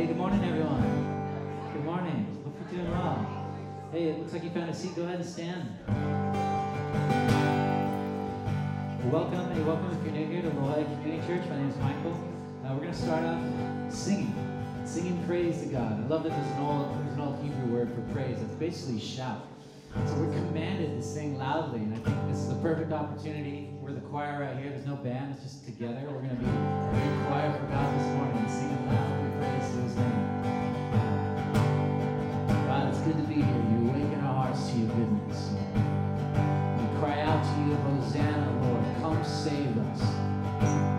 Hey, good morning, everyone. Good morning. Hope you're doing well. Hey, it looks like you found a seat. Go ahead and stand. Welcome, hey, welcome if you're new here to La Jolla Community Church. My name is Michael. Uh, we're going to start off singing, singing praise to God. I love that there's an old, there's an old Hebrew word for praise. It's basically shout. So we're commanded to sing loudly, and I think this is the perfect opportunity. We're the choir right here. There's no band. It's just together. We're going to be a choir for God this morning, singing loudly God, it's good to be here. You awaken our hearts to your goodness. We cry out to you, Hosanna, Lord. Come save us.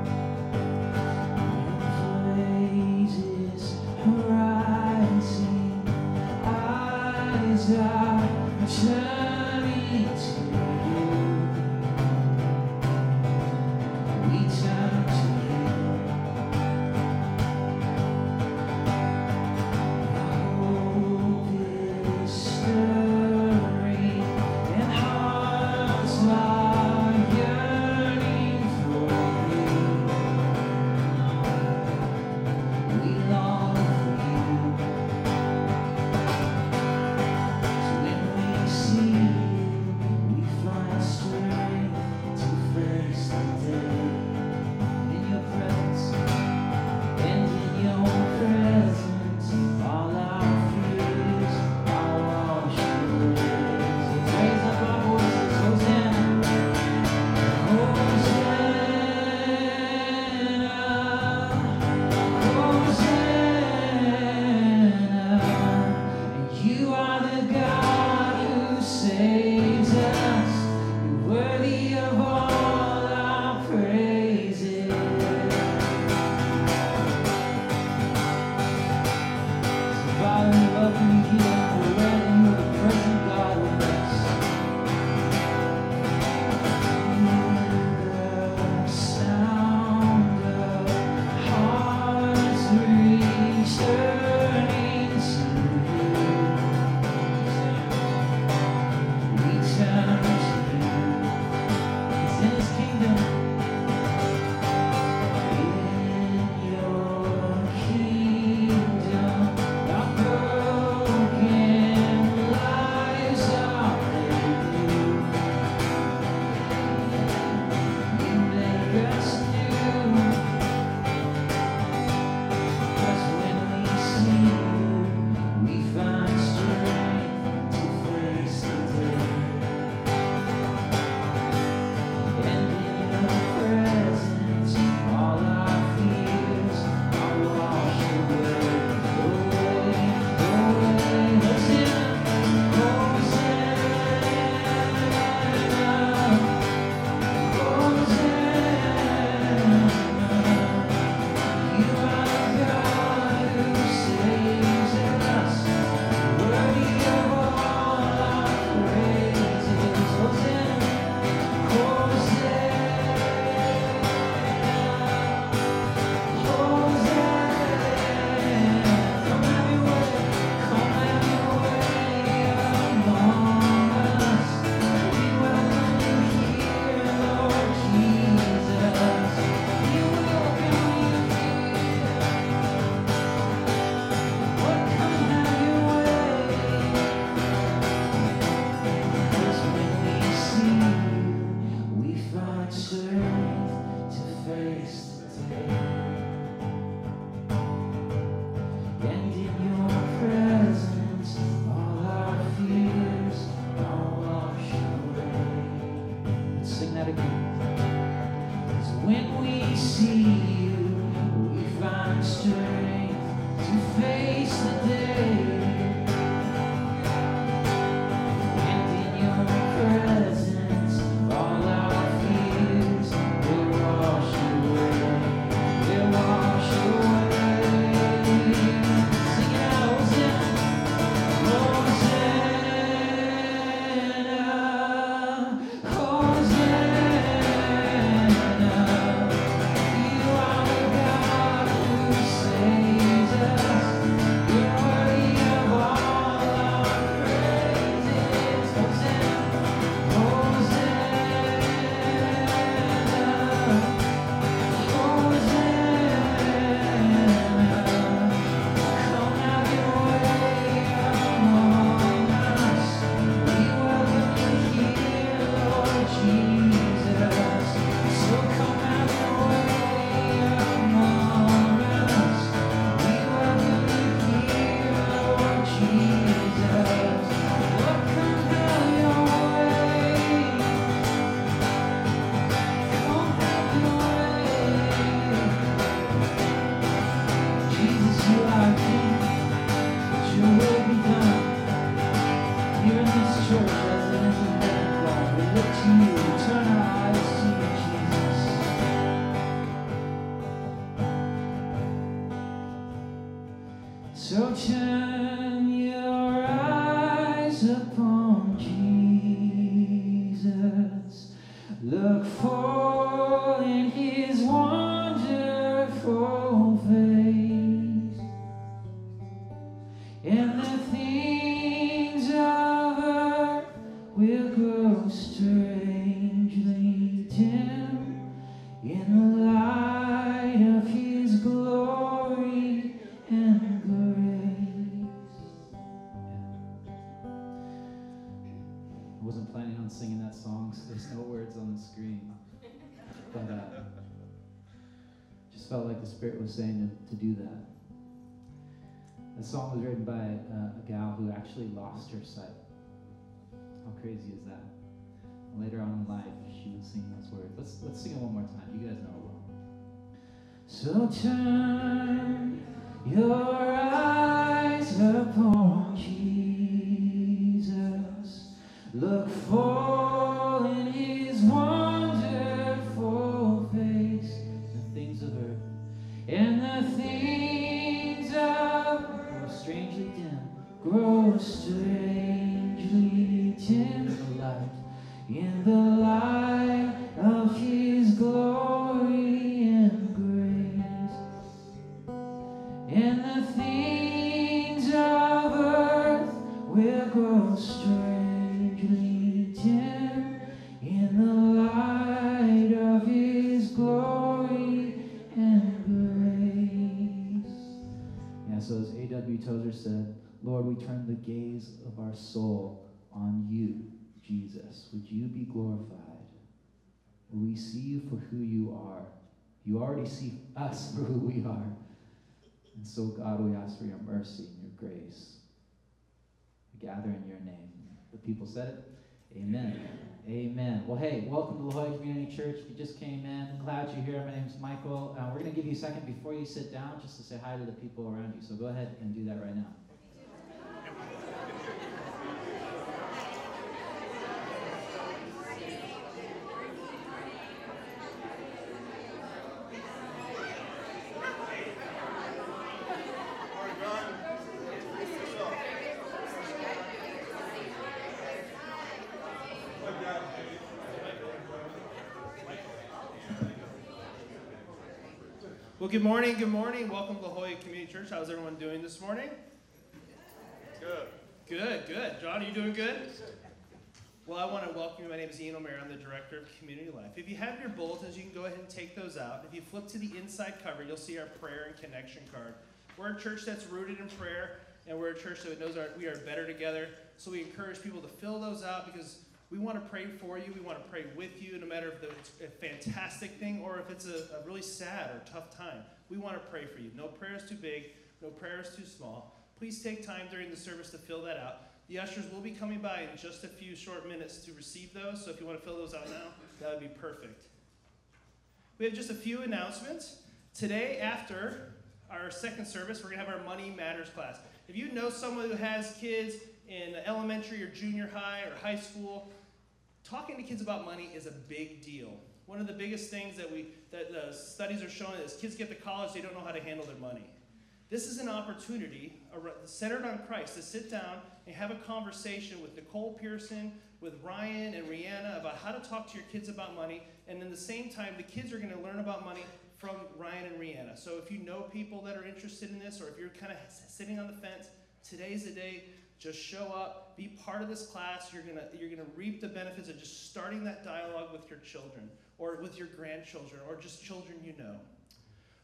That. 'Cause when we see you, we find strength to face the day. The song was written by uh, a gal who actually lost her sight. How crazy is that? Later on in life, she was singing those words. Let's let's sing it one more time. You guys know it well. So turn your eyes upon Jesus. Look full our soul on you, Jesus. Would you be glorified? We see you for who you are? You already see us for who we are. And so, God, we ask for your mercy and your grace. We gather in your name. The people said it. Amen. Amen. Well, hey, welcome to La Jolla Community Church. If you just came in, glad you're here. My name is Michael. Uh, we're going to give you a second before you sit down just to say hi to the people around you. So go ahead and do that right now. Well, good morning, good morning. Welcome to La Jolla Community Church. How's everyone doing this morning? Good. Good, good. John, are you doing good? Well, I want to welcome you. My name is Ian O'Meara. I'm the Director of Community Life. If you have your bulletins, you can go ahead and take those out. If you flip to the inside cover, you'll see our prayer and connection card. We're a church that's rooted in prayer, and we're a church that knows our, we are better together. So we encourage people to fill those out because we want to pray for you. We want to pray with you, no matter if it's a fantastic thing or if it's a, a really sad or tough time. We want to pray for you. No prayer is too big, no prayer is too small. Please take time during the service to fill that out. The ushers will be coming by in just a few short minutes to receive those, so if you want to fill those out now, that would be perfect. We have just a few announcements. Today, after our second service, we're going to have our Money Matters class. If you know someone who has kids in elementary or junior high or high school, talking to kids about money is a big deal. One of the biggest things that we that the studies are showing is kids get to college, they don't know how to handle their money. This is an opportunity centered on Christ to sit down and have a conversation with Nicole Pearson, with Ryan and Rihanna about how to talk to your kids about money. And in the same time, the kids are going to learn about money from Ryan and Rihanna. So if you know people that are interested in this, or if you're kind of sitting on the fence, today's the day. Just show up, be part of this class. You're gonna you're gonna reap the benefits of just starting that dialogue with your children, or with your grandchildren, or just children you know.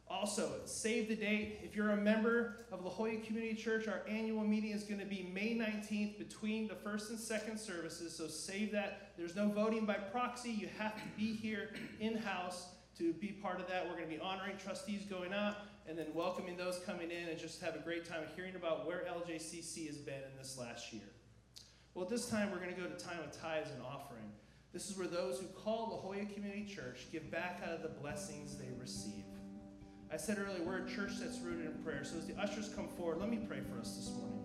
Also, save the date. If you're a member of La Jolla Community Church, our annual meeting is going to be May 19th between the first and second services. So save that. There's no voting by proxy. You have to be here in house to be part of that. We're going to be honoring trustees going out and then welcoming those coming in and just have a great time hearing about where LJCC has been in this last year. Well, at this time, we're going to go to time of tithes and offering. This is where those who call La Jolla Community Church give back out of the blessings they receive. I said earlier, we're a church that's rooted in prayer. So as the ushers come forward, let me pray for us this morning.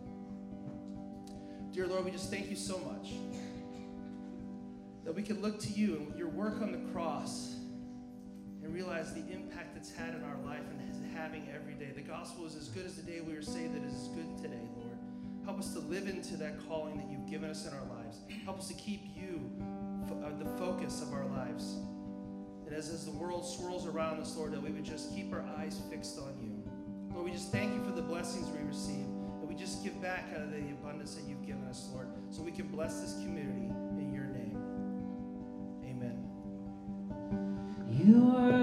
Dear Lord, we just thank you so much that we can look to you and your work on the cross and realize the impact it's had in our life and is having every day. The gospel is as good as the day we were saved, it is as good today, Lord. Help us to live into that calling that you've given us in our lives. Help us to keep you uh, the focus of our lives. And as, as the world swirls around us, Lord, that we would just keep our eyes fixed on you. Lord, we just thank you for the blessings we receive. And we just give back out of the abundance that you've given us, Lord, so we can bless this community You are.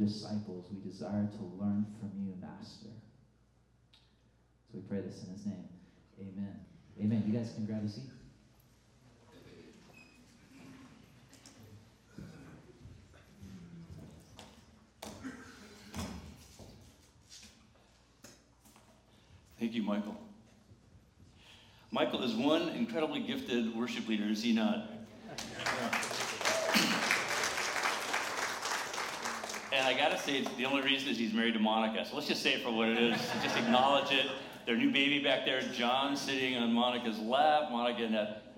disciples. We desire to learn from you, Master. So we pray this in his name. Amen. Amen. You guys can grab a seat. Thank you, Michael. Michael is one incredibly gifted worship leader, is he not? Yeah. And I gotta say, the only reason is he's married to Monica. So let's just say it for what it is. just acknowledge it. Their new baby back there, John, sitting on Monica's lap. Monica in that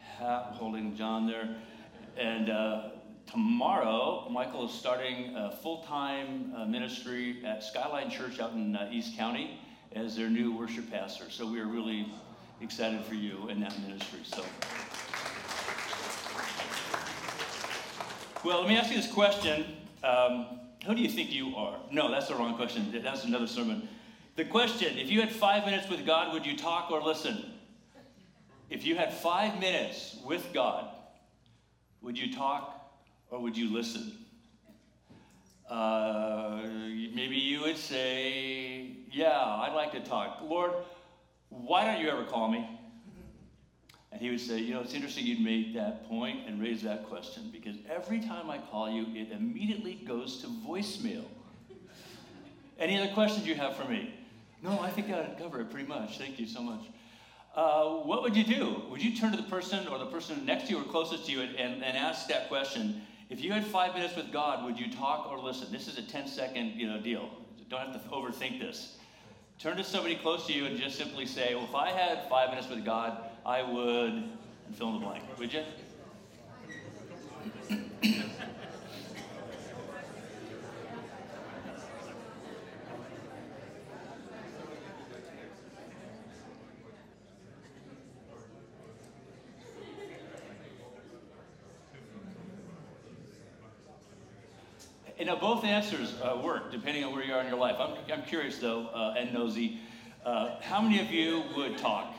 hat holding John there. And uh, tomorrow, Michael is starting a full time uh, ministry at Skyline Church out in uh, East County as their new worship pastor. So we are really excited for you in that ministry. So, well, let me ask you this question: um, Who do you think you are? No, that's the wrong question. That's another sermon. The question: If you had five minutes with God, would you talk or listen? If you had five minutes with God, would you talk or would you listen? Uh, maybe you would say, Yeah, I'd like to talk. Lord, why don't you ever call me? And he would say, You know, it's interesting you'd make that point and raise that question because every time I call you, it immediately goes to voicemail. Any other questions you have for me? No, I think I'd cover it pretty much. Thank you so much. Uh, what would you do? Would you turn to the person or the person next to you or closest to you and, and, and ask that question? If you had five minutes with God, would you talk or listen? This is a 10 second you know, deal. Don't have to overthink this. Turn to somebody close to you and just simply say, Well, if I had five minutes with God, I would, and fill in the blank. Would you? You know, both answers uh, work depending on where you are in your life. I'm, I'm curious though, uh, and nosy, uh, how many of you would talk?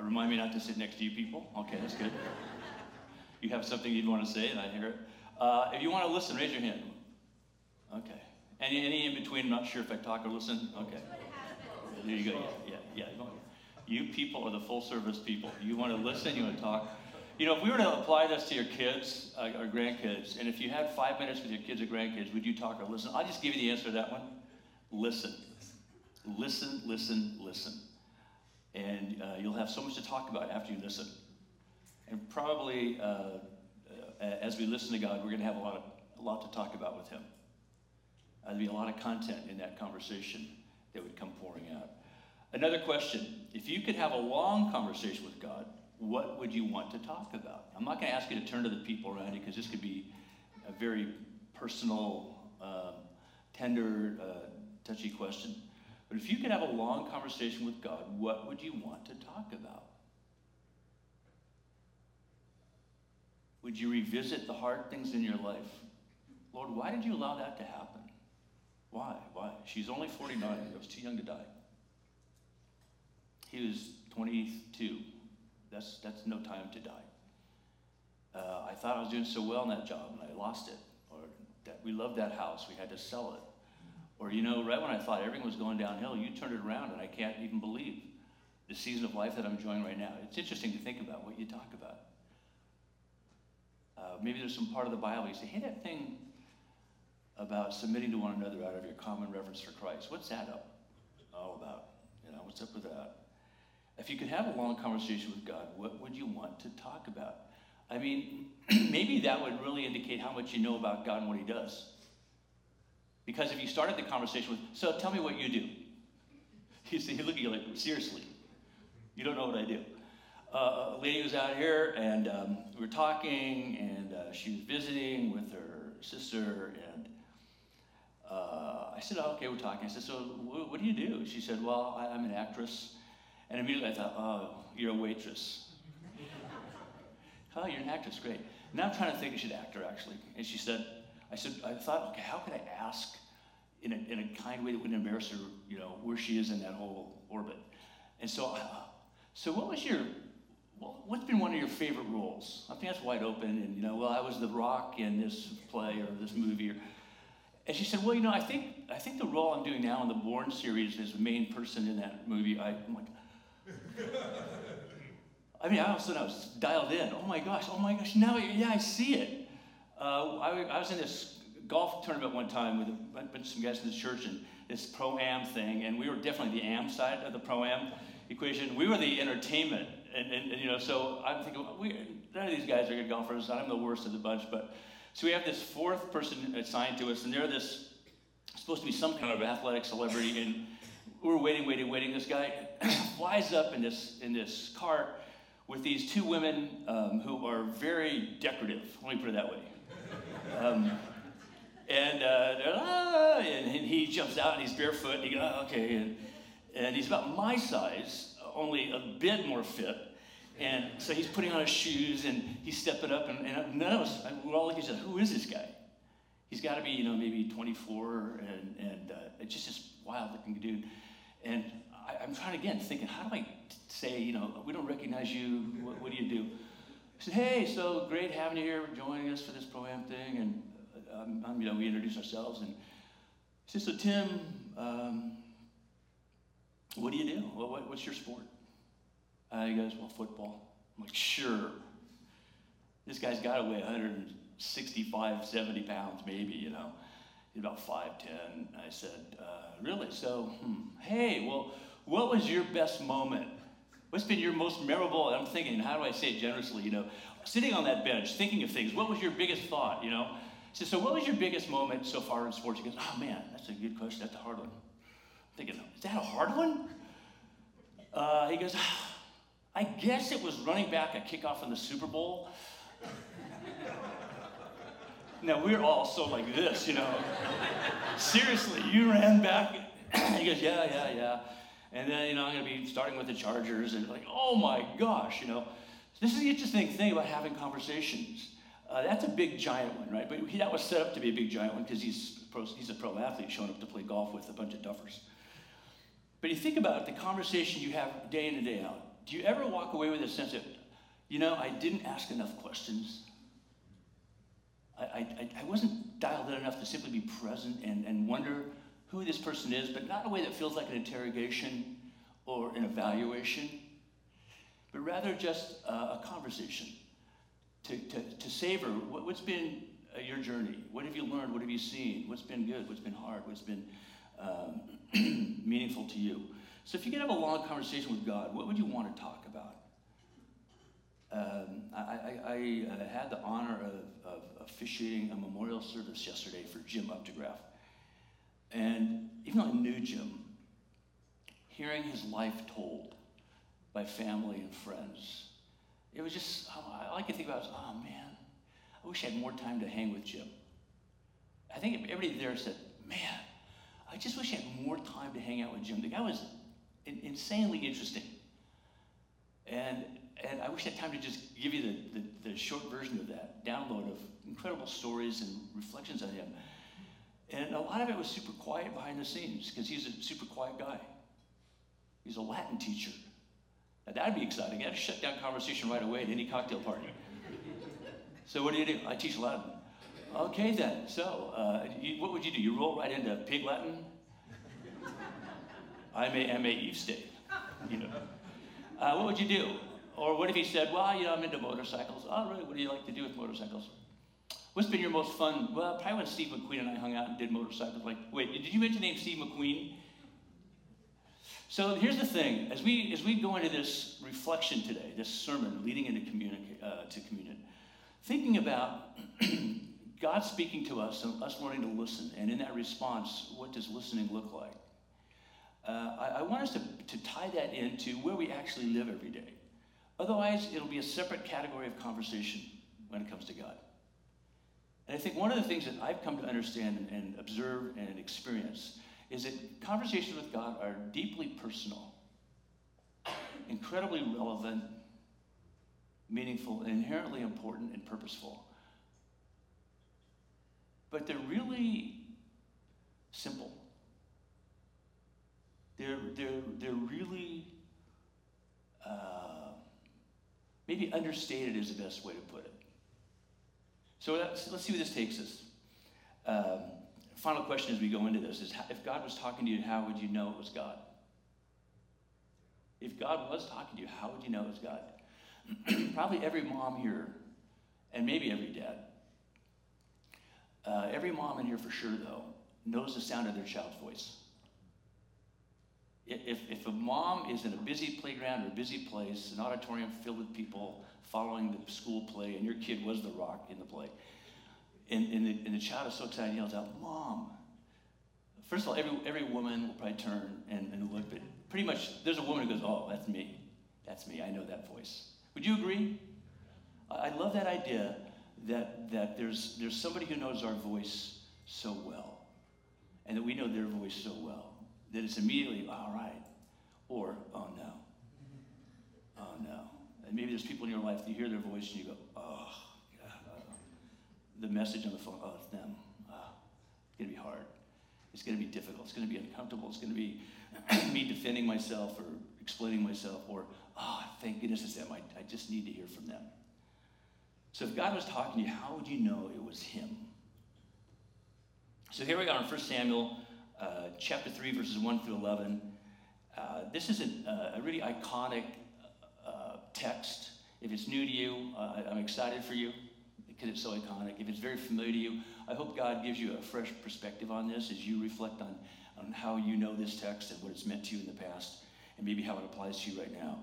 Uh, remind me not to sit next to you people. Okay, that's good. you have something you'd want to say, and I hear it. Uh, if you want to listen, raise your hand. Okay. Any, any in between? I'm not sure if I talk or listen. Okay. There you go. Yeah, yeah, yeah. You people are the full service people. You want to listen, you want to talk. You know, if we were to apply this to your kids uh, or grandkids, and if you had five minutes with your kids or grandkids, would you talk or listen? I'll just give you the answer to that one. Listen. Listen, listen, listen. And uh, you'll have so much to talk about after you listen. And probably uh, uh as we listen to God, we're going to have a lot, of, a lot to talk about with Him. there'll be a lot of content in that conversation that would come pouring out. Another question if you could have a long conversation with God, what would you want to talk about? I'm not going to ask you to turn to the people around you because this could be a very personal, uh, tender, uh, touchy question. But if you could have a long conversation with God, what would you want to talk about? Would you revisit the hard things in your life? Lord, why did you allow that to happen? Why? Why? She's only 49. I was too young to die. He was 22. That's, that's no time to die. Uh, I thought I was doing so well in that job and I lost it. Or that we loved that house, we had to sell it. Or, you know, right when I thought everything was going downhill, you turned it around and I can't even believe the season of life that I'm enjoying right now. It's interesting to think about what you talk about. Uh, maybe there's some part of the Bible you say, hey, that thing about submitting to one another out of your common reverence for Christ, what's that up all about? You know, what's up with that? If you could have a long conversation with God, what would you want to talk about? I mean, maybe that would really indicate how much you know about God and what He does. Because if you started the conversation with, so tell me what you do. You see, look at you like, seriously, you don't know what I do. Uh, a lady was out here and um, we were talking, and uh, she was visiting with her sister. And uh, I said, oh, okay, we're talking. I said, so what, do you do? She said, well, I, I'm an actress. And immediately I thought, oh, you're a waitress. oh, you're an actress, great. Now I'm trying to think I should act her actually. And she said, I said, I thought, okay, how could I ask in a, in a kind way that wouldn't embarrass her, you know, where she is in that whole orbit? And so, so what was your, what's been one of your favorite roles? I think that's wide open. And, you know, well, I was the rock in this play or this movie. Or, And she said, Well, you know, I think, I think the role I'm doing now in the Bourne series is the main person in that movie. I, I'm like, I mean, all of a sudden I was dialed in. Oh my gosh, oh my gosh, now, yeah, I see it. Uh, I, I, was in this golf tournament one time with a bunch of some guys in the church and this pro am thing, and we were definitely the am side of the pro am equation. We were the entertainment, and, and, and you know, so I'm thinking, we, none of these guys are good golfers. I'm the worst of the bunch, but so we have this fourth person assigned to us, and they're this supposed to be some kind of athletic celebrity, and we're waiting, waiting, waiting. This guy flies up in this in this cart with these two women um, who are very decorative. Let me put it that way. Um, and uh, ah, and, and, he jumps out and he's barefoot. And he goes, oh, okay, and, and he's about my size, only a bit more fit. And so he's putting on his shoes and he's stepping up, and, and none of us, we're all looking at each other, who is this guy? He's got to be, you know, maybe 24 and, and uh, just this wild looking dude. And I, am trying again, thinking, how do I say, you know, we don't recognize you, what, what do you do? I said, hey, so great having you here, joining us for this pro-am thing. And, um, um, you know, we introduce ourselves. And he so Tim, um, what do you do? What, what, what's your sport? Uh, he goes, well, football. I'm like, sure. This guy's got to weigh 165, 70 pounds, maybe, you know. He's about 5'10. I said, uh, really? So, hmm. hey, well, what was your best moment? What's been your most memorable? I'm thinking, how do I say it generously? You know, sitting on that bench, thinking of things. What was your biggest thought? You know, so, so what was your biggest moment so far in sports? He goes, oh man, that's a good question. That's a hard one. I'm thinking, is that a hard one? Uh, he goes, I guess it was running back a kickoff in the Super Bowl. now we're all so like this, you know. Seriously, you ran back. he goes, yeah, yeah, yeah. And then, you know, I'm going to be starting with the Chargers and like, oh my gosh, you know. This is the interesting thing about having conversations. Uh, that's a big giant one, right? But he, that was set up to be a big giant one because he's, he's a pro athlete showing up to play golf with a bunch of duffers. But you think about the conversation you have day in and day out. Do you ever walk away with a sense of, you know, I didn't ask enough questions? I, I, I wasn't dialed in enough to simply be present and, and wonder who this person is, but not in a way that feels like an interrogation or an evaluation, but rather just uh, a conversation to, to, to savor what, has been uh, your journey. What have you learned? What have you seen? What's been good? What's been hard? What's been um, meaningful to you? So, if you could have a long conversation with God, what would you want to talk about? Um, I, I, I uh, had the honor of, of, officiating a memorial service yesterday for Jim Updegraff. And even though I knew Jim, hearing his life told by family and friends, it was just, oh, all I could think about was, oh man, I wish I had more time to hang with Jim. I think everybody there said, man, I just wish I had more time to hang out with Jim. The guy was insanely interesting. And, and I wish I had time to just give you the, the, the short version of that download of incredible stories and reflections on him. And a lot of it was super quiet behind the scenes because he's a super quiet guy. He's a Latin teacher. That'd be exciting. I'd shut down conversation right away at any cocktail party. so what do you do? I teach Latin. Okay then. So uh, you, what would you do? You roll right into pig Latin? I may, I may Eve state. You know. Uh, what would you do? Or what if he said, well, you know, I'm into motorcycles. Oh, really? What do you like to do with motorcycles? What's been your most fun? Well, probably when Steve McQueen and I hung out and did motorcycles. Like, wait, did you mention the name Steve McQueen? So here's the thing: as we as we go into this reflection today, this sermon leading into communion, uh, to communion, thinking about God speaking to us and us learning to listen, and in that response, what does listening look like? Uh, I, I want us to, to tie that into where we actually live every day. Otherwise, it'll be a separate category of conversation when it comes to God. And I think one of the things that I've come to understand and, observe and experience is that conversations with God are deeply personal, incredibly relevant, meaningful, and inherently important and purposeful. But they're really simple. They're, they're, they're really, uh, maybe understated is the best way to put it. So let's, let's see where this takes us. Um, final question as we go into this is if God was talking to you, how would you know it was God? If God was talking to you, how would you know it was God? Probably every mom here, and maybe every dad. Uh, every mom in here for sure, though, knows the sound of their child's voice. If, if a mom is in a busy playground or a busy place, an auditorium filled with people following the school play, and your kid was the rock in the play, and, and, the, and the child is so excited and yells out, Mom. First of all, every, every woman will probably turn and, and look, but pretty much there's a woman who goes, Oh, that's me. That's me. I know that voice. Would you agree? I love that idea that, that there's, there's somebody who knows our voice so well, and that we know their voice so well, that it's immediately, all right, or, oh no, mm-hmm. oh no. And maybe there's people in your life that you hear their voice and you go, oh, the message on the phone, oh, it's them. Oh, it's going to be hard. It's going to be difficult. It's going to be uncomfortable. It's going to be me defending myself or explaining myself or, oh, thank goodness it's them. I, I just need to hear from them. So if God was talking to you, how would you know it was Him? So here we are in 1 Samuel uh, chapter 3, verses 1 through 11. Uh, this is a, a really iconic uh, text. If it's new to you, uh, I'm excited for you because it's so iconic. If it's very familiar to you, I hope God gives you a fresh perspective on this as you reflect on, on how you know this text and what it's meant to you in the past, and maybe how it applies to you right now.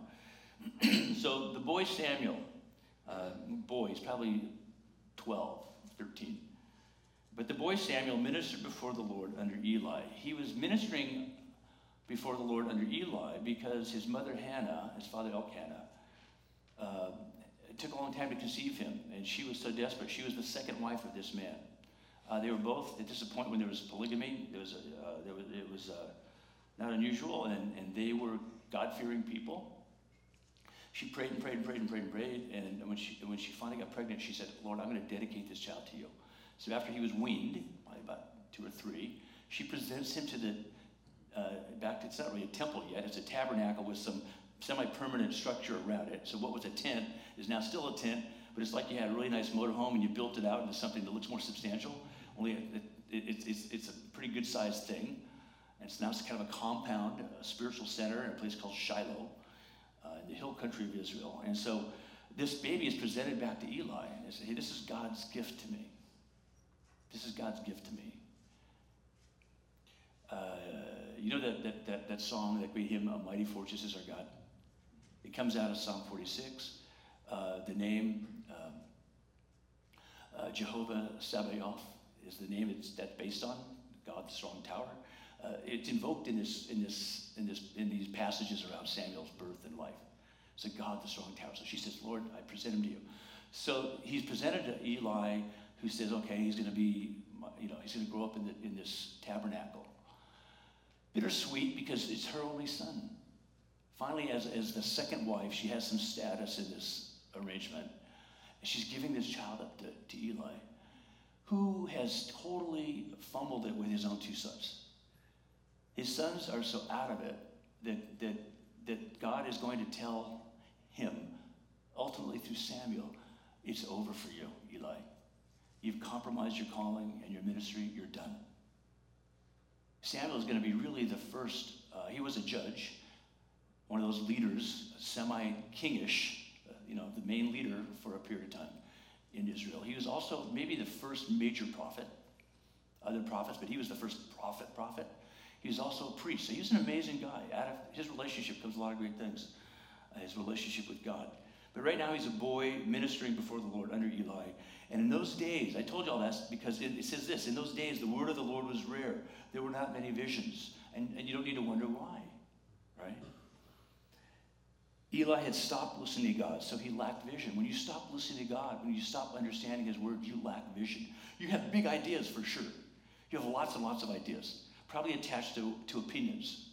so the boy Samuel, uh, boy, he's probably 12, 13. But the boy Samuel ministered before the Lord under Eli. He was ministering before the Lord under Eli because his mother Hannah, his father Elkanah, uh, it took a long time to conceive him, and she was so desperate. She was the second wife of this man. Uh, they were both at this point when there was polygamy. There was, uh, there was it was uh, not unusual, and, and they were God-fearing people. She prayed and prayed and prayed and prayed and prayed, and when she when she finally got pregnant, she said, "Lord, I'm going to dedicate this child to you." So after he was weaned, by about two or three, she presents him to the uh, back it's not really a temple yet; it's a tabernacle with some semi-permanent structure around it. So what was a tent is now still a tent, but it's like you had a really nice motorhome and you built it out into something that looks more substantial. Only it, it, it's, it's a pretty good sized thing. And it's now it's kind of a compound, a spiritual center in a place called Shiloh uh, in the hill country of Israel. And so this baby is presented back to Eli and they say, hey, this is God's gift to me. This is God's gift to me. Uh, you know that, that, that, that song, that great hymn, A Mighty Fortress is Our God? It comes out of Psalm 46. Uh, the name um, uh, Jehovah Sabaoth is the name it's that's based on, God's strong tower. Uh, it's invoked in this, in this, in this, in these passages around Samuel's birth and life. So God, the strong tower. So she says, Lord, I present him to you. So he's presented to Eli, who says, okay, he's going to be, you know, he's going to grow up in, the, in this tabernacle. Bittersweet because it's her only son. Finally, as, as the second wife, she has some status in this arrangement. She's giving this child up to, to Eli, who has totally fumbled it with his own two sons. His sons are so out of it that, that, that God is going to tell him, ultimately through Samuel, it's over for you, Eli. You've compromised your calling and your ministry, you're done. Samuel is going to be really the first, uh, he was a judge one of those leaders, semi kingish, uh, you know, the main leader for a period of time in Israel. He was also maybe the first major prophet, other prophets, but he was the first prophet prophet. He was also a priest. So he was an amazing guy. Out of his relationship comes a lot of great things. Uh, his relationship with God. But right now he's a boy ministering before the Lord under Eli. And in those days, I told you all that because it, it says this in those days, the word of the Lord was rare. There were not many visions. And, and you don't need to wonder why, right? Eli had stopped listening to God, so he lacked vision. When you stop listening to God, when you stop understanding His word, you lack vision. You have big ideas for sure. You have lots and lots of ideas, probably attached to, to opinions.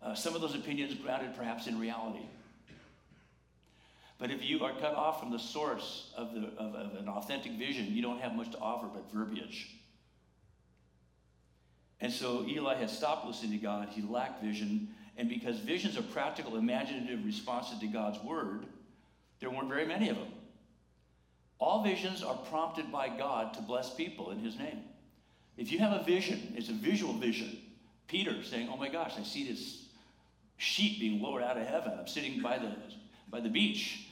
Uh, some of those opinions grounded perhaps in reality. But if you are cut off from the source of, the, of, of an authentic vision, you don't have much to offer but verbiage. And so Eli had stopped listening to God. He lacked vision. And because visions are practical, imaginative responses to God's word, there weren't very many of them. All visions are prompted by God to bless people in his name. If you have a vision, it's a visual vision. Peter saying, Oh my gosh, I see this sheet being lowered out of heaven. I'm sitting by the, by the beach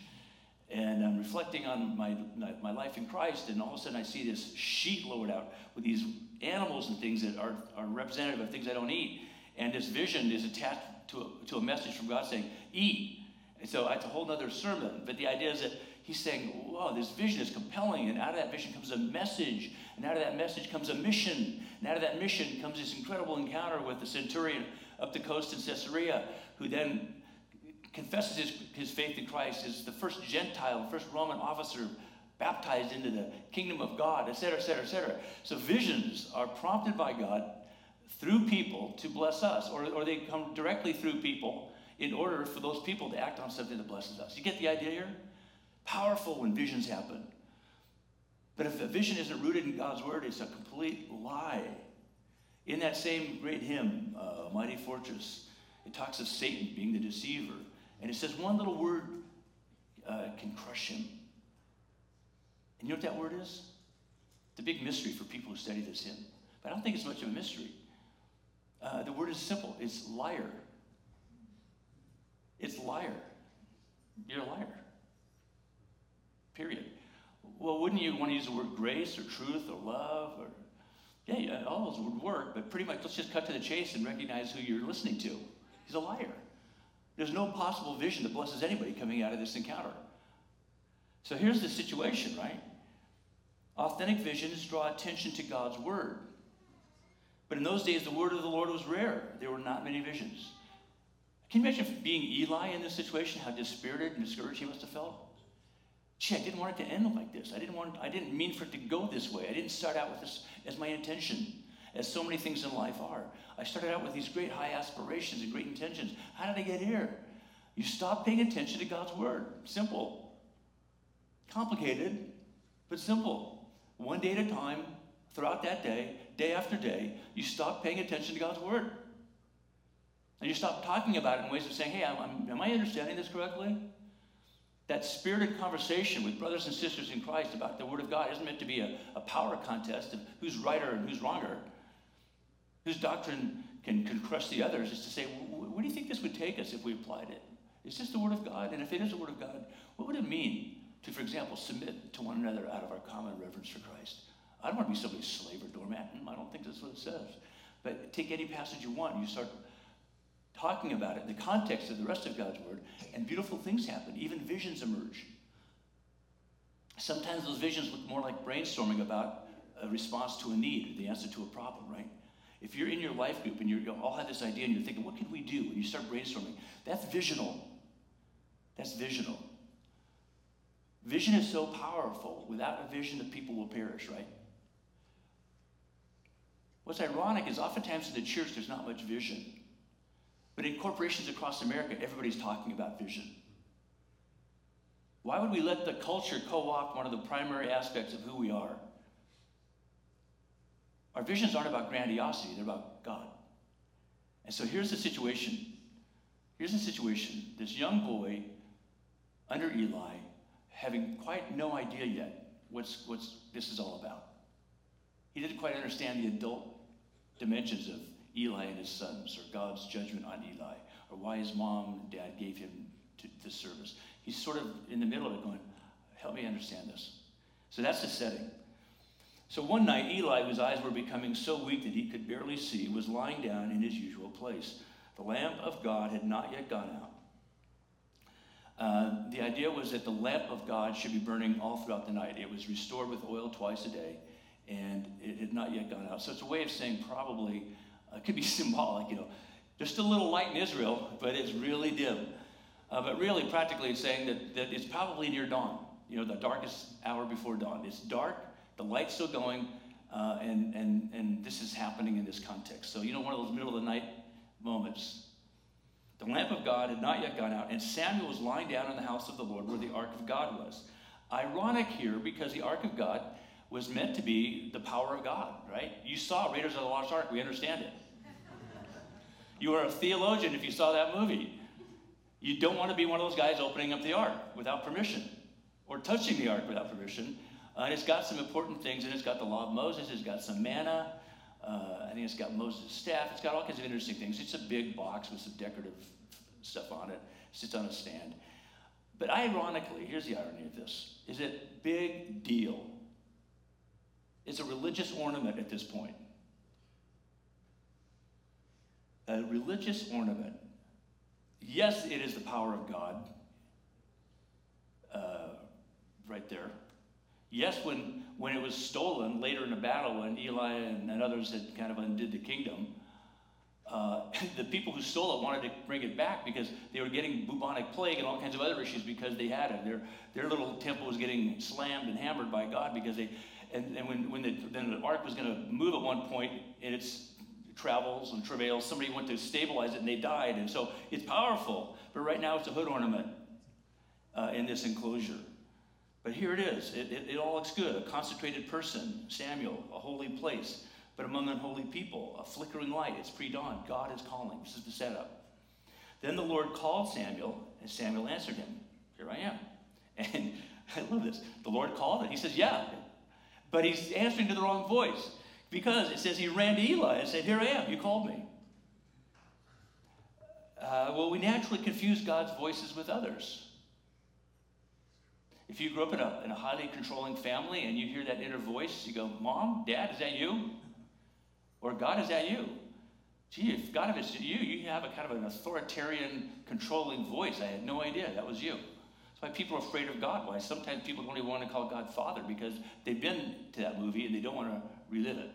and I'm reflecting on my, my life in Christ, and all of a sudden I see this sheet lowered out with these animals and things that are, are representative of things I don't eat. And this vision is attached to a, to a message from God saying, Eat. And so it's a whole other sermon. But the idea is that he's saying, Whoa, this vision is compelling. And out of that vision comes a message. And out of that message comes a mission. And out of that mission comes this incredible encounter with the centurion up the coast in Caesarea, who then confesses his, his faith in Christ, is the first Gentile, first Roman officer baptized into the kingdom of God, etc., etc., etc. So visions are prompted by God through people to bless us, or, or they come directly through people in order for those people to act on something that blesses us. You get the idea here? Powerful when visions happen. But if a vision isn't rooted in God's word, it's a complete lie. In that same great hymn, uh, Mighty Fortress, it talks of Satan being the deceiver. And it says one little word uh, can crush him. And you know what that word is? It's a big mystery for people who study this hymn. But I don't think it's much of a mystery. Uh, the word is simple it's liar. It's liar. You're a liar. Period. Well, wouldn't you want to use the word grace or truth or love or yeah, yeah, all those would work, but pretty much let's just cut to the chase and recognize who you're listening to. He's a liar. There's no possible vision that blesses anybody coming out of this encounter. So here's the situation, right? Authentic visions draw attention to God's word. But in those days, the word of the Lord was rare. There were not many visions. Can you imagine being Eli in this situation, how dispirited and discouraged he must have felt? Gee, I didn't want it to end like this. I didn't want I didn't mean for it to go this way. I didn't start out with this as my intention, as so many things in life are. I started out with these great high aspirations and great intentions. How did I get here? You stop paying attention to God's word. Simple. Complicated, but simple. One day at a time, throughout that day, day after day, you stop paying attention to God's word. And you stop talking about it in ways of saying, hey, I'm, am I understanding this correctly? That spirited conversation with brothers and sisters in Christ about the Word of God isn't meant to be a, a power contest of who's righter and who's wronger, whose doctrine can, can crush the others. is to say, where do you think this would take us if we applied it? Is this the Word of God? And if it is the Word of God, what would it mean to, for example, submit to one another out of our common reverence for Christ? I don't want to be somebody's slave or doormat. Hmm, I don't think that's what it says. But take any passage you want, you start talking about it in the context of the rest of God's Word, and beautiful things happen. Even visions emerge. Sometimes those visions look more like brainstorming about a response to a need, or the answer to a problem, right? If you're in your life group and you all have this idea and you're thinking, what can we do? And you start brainstorming, that's visional. That's visional. Vision is so powerful. Without a vision, the people will perish, right? What's ironic is oftentimes in the church, there's not much vision. But in corporations across America, everybody's talking about vision. Why would we let the culture co opt one of the primary aspects of who we are? Our visions aren't about grandiosity, they're about God. And so here's the situation. Here's the situation. This young boy under Eli, having quite no idea yet what's, what's this is all about. He didn't quite understand the adult dimensions of Eli and his sons, or God's judgment on Eli, or why his mom and dad gave him to service. He's sort of in the middle of it going, help me understand this. So that's the setting. So one night, Eli, whose eyes were becoming so weak that he could barely see, was lying down in his usual place. The lamp of God had not yet gone out. Uh, the idea was that the lamp of God should be burning all throughout the night. It was restored with oil twice a day, and it had not yet gone out. So it's a way of saying probably it could be symbolic, you know. Still a little light in Israel, but it's really dim. Uh, but really, practically, it's saying that, that it's probably near dawn, you know, the darkest hour before dawn. It's dark, the light's still going, uh, and, and, and this is happening in this context. So, you know, one of those middle of the night moments. The lamp of God had not yet gone out, and Samuel was lying down in the house of the Lord where the ark of God was. Ironic here because the ark of God was meant to be the power of God, right? You saw Raiders of the Lost Ark, we understand it. You are a theologian if you saw that movie. You don't want to be one of those guys opening up the ark without permission or touching the ark without permission. Uh, and it's got some important things, and it's got the law of Moses, it's got some manna, Uh, I think it's got Moses' staff. It's got all kinds of interesting things. It's a big box with some decorative stuff on it. It sits on a stand. But ironically, here's the irony of this: is it big deal? It's a religious ornament at this point. A religious ornament. Yes, it is the power of God. Uh, right there. Yes, when, when it was stolen later in the battle, when Eli and, and others had kind of undid the kingdom, uh, the people who stole it wanted to bring it back because they were getting bubonic plague and all kinds of other issues because they had it. Their, their little temple was getting slammed and hammered by God because they, and, and when, when the, then the ark was going to move at one point in its travels and travails, somebody went to stabilize it and they died. And so it's powerful, but right now it's a hood ornament uh, in this enclosure. But here it is. It, it, it all looks good. A consecrated person, Samuel, a holy place, but among unholy people, a flickering light. It's pre dawn. God is calling. This is the setup. Then the Lord called Samuel, and Samuel answered him, Here I am. And I love this. The Lord called, and he says, Yeah. But he's answering to the wrong voice because it says he ran to Eli and said, Here I am. You called me. Uh, well, we naturally confuse God's voices with others. If you grew up in a, in a highly controlling family and you hear that inner voice, you go, Mom, Dad, is that you? Or God, is that you? Gee, if God, if it's you, you have a kind of an authoritarian, controlling voice. I had no idea that was you. Why people are afraid of God. Why sometimes people don't even want to call God Father because they've been to that movie and they don't want to relive it.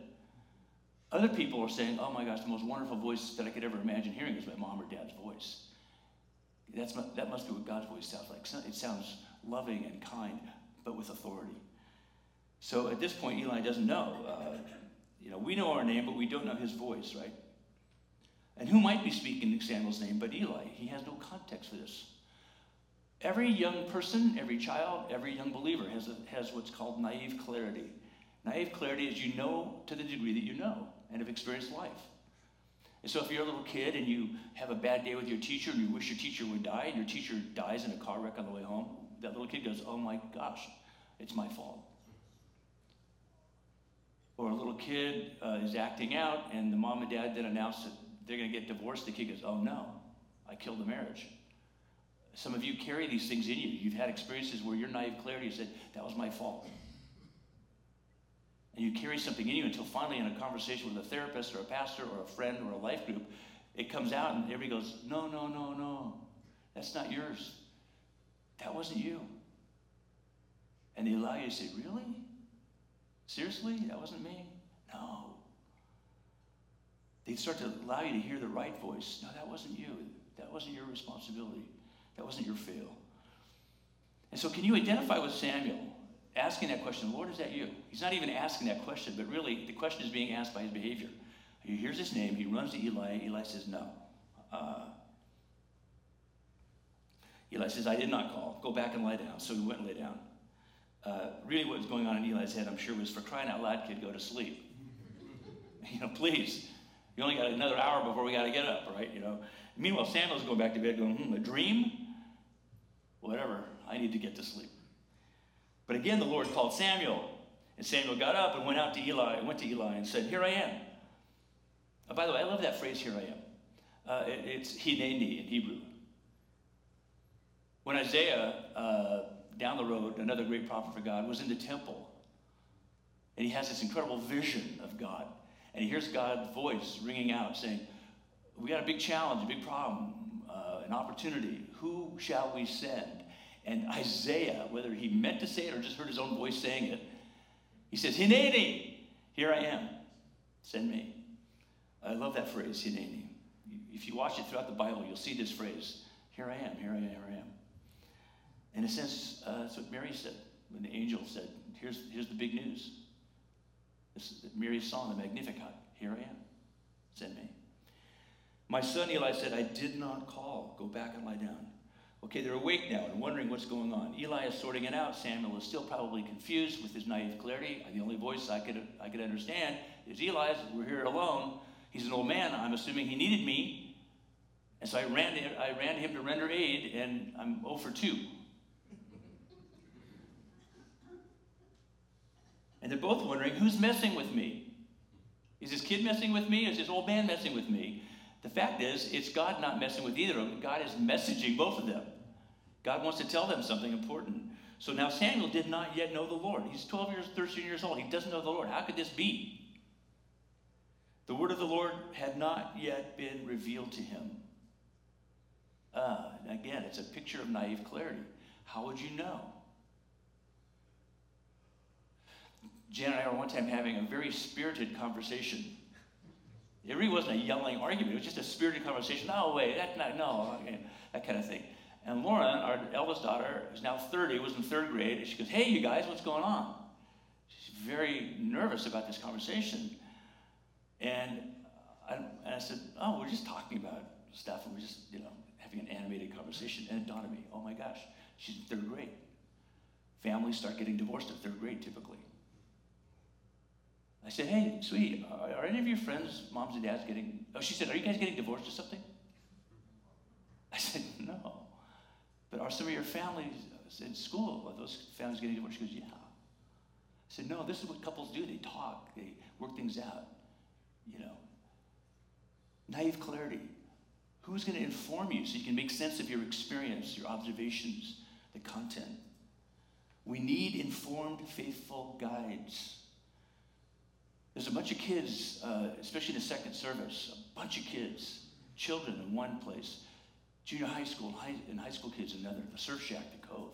Other people are saying, oh my gosh, the most wonderful voice that I could ever imagine hearing is my mom or dad's voice. That's, that must be what God's voice sounds like. It sounds loving and kind, but with authority. So at this point, Eli doesn't know. Uh, you know, we know our name, but we don't know his voice, right? And who might be speaking Samuel's name but Eli? He has no context for this. Every young person, every child, every young believer has, a, has what's called naive clarity. Naive clarity is you know to the degree that you know and have experienced life. And so if you're a little kid and you have a bad day with your teacher and you wish your teacher would die and your teacher dies in a car wreck on the way home, that little kid goes, Oh my gosh, it's my fault. Or a little kid uh, is acting out and the mom and dad then announce that they're going to get divorced. The kid goes, Oh no, I killed the marriage. Some of you carry these things in you. You've had experiences where your naive clarity said, That was my fault. And you carry something in you until finally, in a conversation with a therapist or a pastor or a friend or a life group, it comes out and everybody goes, No, no, no, no. That's not yours. That wasn't you. And they allow you to say, Really? Seriously? That wasn't me? No. They start to allow you to hear the right voice. No, that wasn't you. That wasn't your responsibility. That wasn't your fail. And so, can you identify with Samuel asking that question, Lord, is that you? He's not even asking that question, but really the question is being asked by his behavior. He hears his name, he runs to Eli. Eli says, No. Uh, Eli says, I did not call. Go back and lie down. So he went and lay down. Uh, really, what was going on in Eli's head, I'm sure, was for crying out loud, kid, go to sleep. you know, please. You only got another hour before we got to get up, right? You know. Meanwhile, Samuel's going back to bed, going, hmm, a dream? Whatever. I need to get to sleep. But again, the Lord called Samuel, and Samuel got up and went out to Eli, and went to Eli and said, "Here I am." Oh, by the way, I love that phrase, "Here I am." Uh, it, it's hineni in Hebrew. When Isaiah, uh, down the road, another great prophet for God, was in the temple, and he has this incredible vision of God, and he hears God's voice ringing out, saying, "We got a big challenge, a big problem, uh, an opportunity. Who shall we send?" And Isaiah, whether he meant to say it or just heard his own voice saying it, he says, Hineni, here I am. Send me. I love that phrase, Hineni. If you watch it throughout the Bible, you'll see this phrase, here I am, here I am, here I am. In a sense, uh, that's what Mary said when the angel said, here's, here's the big news. This is Mary's song, the Magnificat. Here I am. Send me. My son Eli said, I did not call. Go back and lie down. Okay, they're awake now and wondering what's going on. Eli is sorting it out. Samuel is still probably confused with his naive clarity. The only voice I could, I could understand is Eli's. We're here alone. He's an old man. I'm assuming he needed me. And so I ran to, I ran to him to render aid, and I'm 0 for 2. And they're both wondering who's messing with me? Is this kid messing with me? Is this old man messing with me? The fact is, it's God not messing with either of them. God is messaging both of them. God wants to tell them something important. So now Samuel did not yet know the Lord. He's 12 years, 13 years old. He doesn't know the Lord. How could this be? The word of the Lord had not yet been revealed to him. Uh, again, it's a picture of naive clarity. How would you know? Jan and I were one time having a very spirited conversation. It really wasn't a yelling argument. It was just a spirited conversation. No way, that's not, no, that kind of thing. And Lauren, our eldest daughter, who's now 30, was in third grade, and she goes, Hey, you guys, what's going on? She's very nervous about this conversation. And I, and I said, Oh, we're just talking about stuff, and we're just, you know, having an animated conversation. And it dawned on me, Oh my gosh, she's in third grade. Families start getting divorced in third grade typically. I said, Hey, sweetie, are, are any of your friends, moms and dads, getting. Oh, she said, Are you guys getting divorced or something? I said, No. But are some of your families uh, in school, are those families getting divorced? She goes, Yeah. I said, No, this is what couples do. They talk, they work things out. You know, naive clarity. Who's going to inform you so you can make sense of your experience, your observations, the content? We need informed, faithful guides. There's a bunch of kids, uh, especially in the second service, a bunch of kids, children in one place, junior high school high, and high school kids in another, the surf shack, the cove.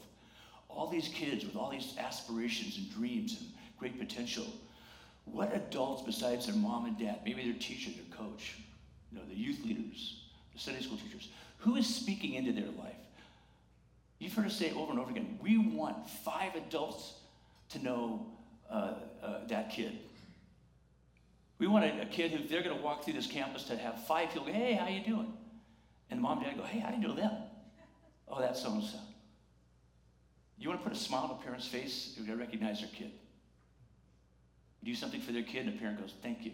All these kids with all these aspirations and dreams and great potential. What adults besides their mom and dad, maybe their teacher, their coach, you know, the youth leaders, the Sunday school teachers, who is speaking into their life? You've heard us say over and over again, we want five adults to know uh, uh, that kid. We want a, a kid who they're going to walk through this campus to have five people go, hey, how you doing? And mom and dad go, hey, how you know them? Oh, that's so and so. You want to put a smile on a parent's face? They're to recognize their kid. You do something for their kid, and the parent goes, thank you.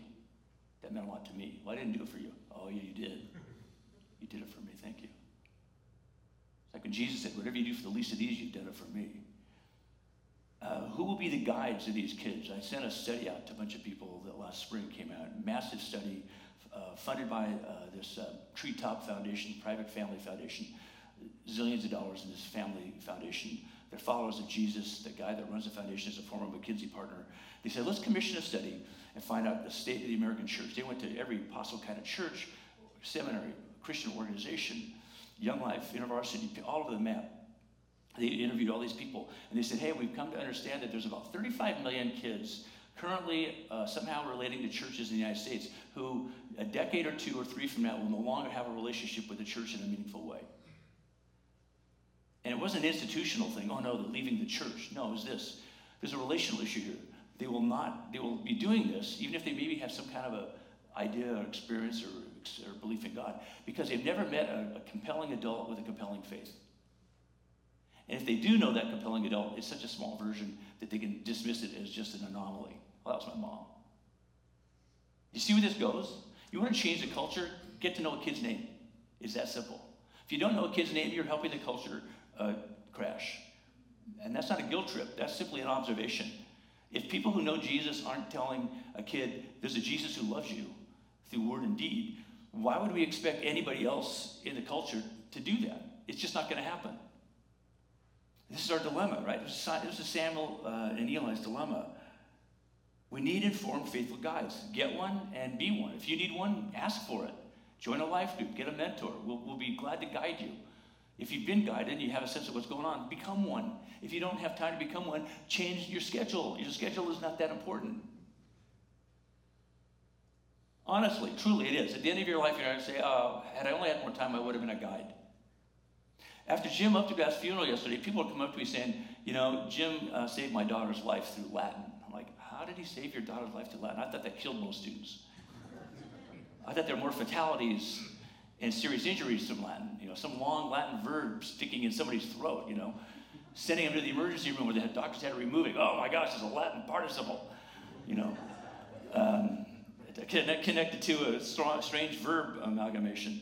That meant a lot to me. Well, I didn't do it for you. Oh, yeah, you did. You did it for me. Thank you. It's like when Jesus said, whatever you do for the least of these, you've done it for me. Uh, who will be the guides of these kids? I sent a study out to a bunch of people that last spring came out. Massive study uh, funded by uh, this uh, Treetop Foundation, private family foundation. Zillions of dollars in this family foundation. They're followers of Jesus. The guy that runs the foundation is a former McKinsey partner. They said, let's commission a study and find out the state of the American church. They went to every possible kind of church, seminary, Christian organization, Young Life, University, all over the map. They interviewed all these people, and they said, hey, we've come to understand that there's about 35 million kids currently uh, somehow relating to churches in the United States who, a decade or two or three from now, will no longer have a relationship with the church in a meaningful way. And it wasn't an institutional thing. Oh no, they're leaving the church. No, it was this. There's a relational issue here. They will not. They will be doing this, even if they maybe have some kind of a idea or experience or, or belief in God, because they've never met a, a compelling adult with a compelling faith. And if they do know that compelling adult, it's such a small version that they can dismiss it as just an anomaly. Well, that was my mom. You see where this goes? You want to change the culture? Get to know a kid's name. It's that simple. If you don't know a kid's name, you're helping the culture uh, crash. And that's not a guilt trip, that's simply an observation. If people who know Jesus aren't telling a kid, there's a Jesus who loves you through word and deed, why would we expect anybody else in the culture to do that? It's just not going to happen. This is our dilemma, right? This is Samuel uh, and Eli's dilemma. We need informed, faithful guides. Get one and be one. If you need one, ask for it. Join a life group, get a mentor. We'll, we'll be glad to guide you. If you've been guided and you have a sense of what's going on, become one. If you don't have time to become one, change your schedule. Your schedule is not that important. Honestly, truly it is. At the end of your life, you're going to say, oh, had I only had more time, I would have been a guide. After Jim Updegraff's funeral yesterday, people come up to me saying, you know, Jim uh, saved my daughter's life through Latin. I'm like, how did he save your daughter's life through Latin? I thought that killed most students. I thought there were more fatalities and serious injuries from Latin. You know, some long Latin verb sticking in somebody's throat, you know, sending them to the emergency room where the doctors had to remove it. Oh my gosh, it's a Latin participle, you know. Um, connected to a strong, strange verb amalgamation.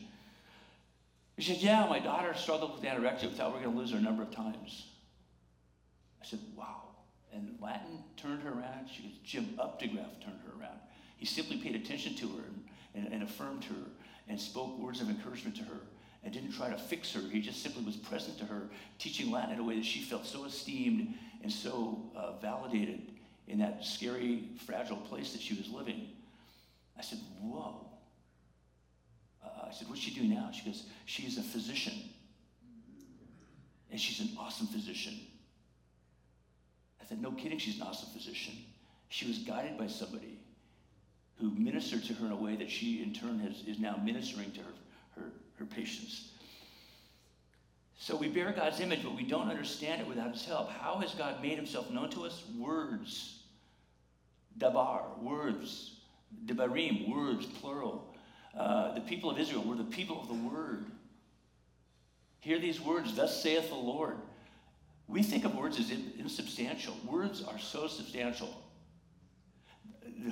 He said, Yeah, my daughter struggled with anorexia. We thought we were going to lose her a number of times. I said, Wow. And Latin turned her around. She was, Jim Updegraff turned her around. He simply paid attention to her and, and, and affirmed her and spoke words of encouragement to her and didn't try to fix her. He just simply was present to her, teaching Latin in a way that she felt so esteemed and so uh, validated in that scary, fragile place that she was living. I said, Whoa. I said, What's she doing now? She goes, She's a physician. And she's an awesome physician. I said, No kidding, she's an awesome physician. She was guided by somebody who ministered to her in a way that she, in turn, has, is now ministering to her, her, her patients. So we bear God's image, but we don't understand it without His help. How has God made Himself known to us? Words. Dabar, words. Debarim, words, plural. Uh, the people of Israel were the people of the Word. Hear these words, thus saith the Lord. We think of words as insubstantial. Words are so substantial.